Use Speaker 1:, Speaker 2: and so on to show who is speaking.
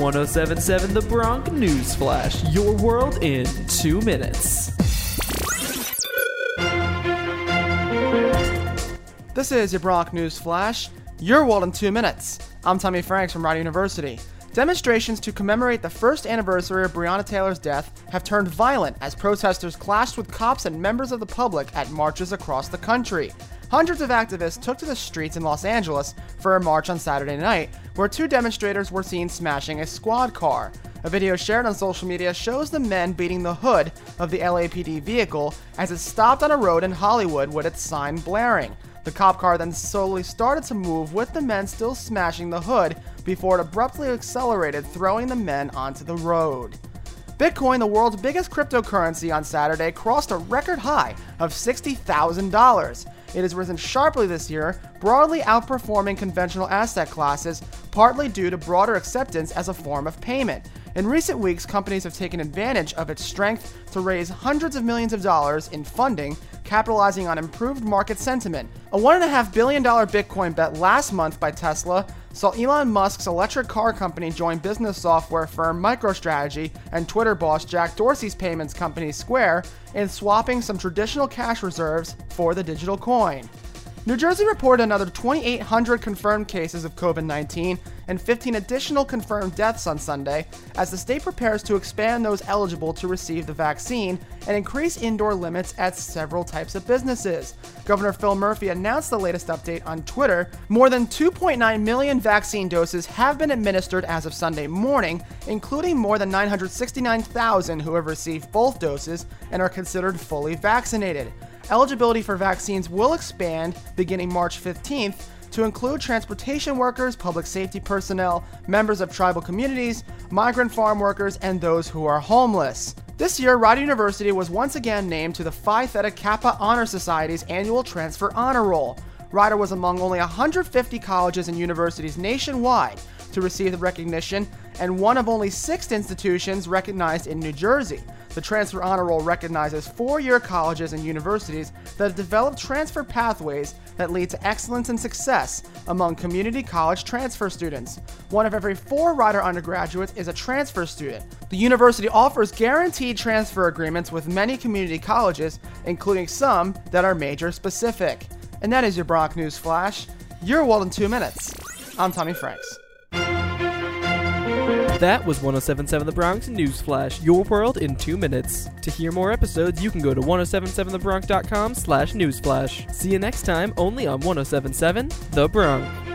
Speaker 1: 1077 The Bronc News Flash, your world in two minutes.
Speaker 2: This is your Bronc News Flash, your world in two minutes. I'm Tommy Franks from Rider University. Demonstrations to commemorate the first anniversary of Breonna Taylor's death have turned violent as protesters clashed with cops and members of the public at marches across the country. Hundreds of activists took to the streets in Los Angeles for a march on Saturday night, where two demonstrators were seen smashing a squad car. A video shared on social media shows the men beating the hood of the LAPD vehicle as it stopped on a road in Hollywood with its sign blaring. The cop car then slowly started to move with the men still smashing the hood before it abruptly accelerated, throwing the men onto the road. Bitcoin, the world's biggest cryptocurrency, on Saturday crossed a record high of $60,000. It has risen sharply this year, broadly outperforming conventional asset classes, partly due to broader acceptance as a form of payment. In recent weeks, companies have taken advantage of its strength to raise hundreds of millions of dollars in funding, capitalizing on improved market sentiment. A $1.5 billion Bitcoin bet last month by Tesla saw Elon Musk's electric car company join business software firm MicroStrategy and Twitter boss Jack Dorsey's payments company Square in swapping some traditional cash reserves for the digital coin. New Jersey reported another 2,800 confirmed cases of COVID 19 and 15 additional confirmed deaths on Sunday as the state prepares to expand those eligible to receive the vaccine and increase indoor limits at several types of businesses. Governor Phil Murphy announced the latest update on Twitter. More than 2.9 million vaccine doses have been administered as of Sunday morning, including more than 969,000 who have received both doses and are considered fully vaccinated. Eligibility for vaccines will expand beginning March 15th to include transportation workers, public safety personnel, members of tribal communities, migrant farm workers, and those who are homeless. This year, Rider University was once again named to the Phi Theta Kappa Honor Society's annual transfer honor roll. Rider was among only 150 colleges and universities nationwide to receive the recognition and one of only six institutions recognized in New Jersey. The Transfer Honor Roll recognizes four year colleges and universities that have developed transfer pathways that lead to excellence and success among community college transfer students. One of every four Rider undergraduates is a transfer student. The university offers guaranteed transfer agreements with many community colleges, including some that are major specific. And that is your Bronc News Flash. Your world in two minutes. I'm Tommy Franks.
Speaker 1: That was 1077 The Bronc News Flash, your world in two minutes. To hear more episodes, you can go to 1077thebronc.com slash newsflash. See you next time, only on 1077 The Bronc.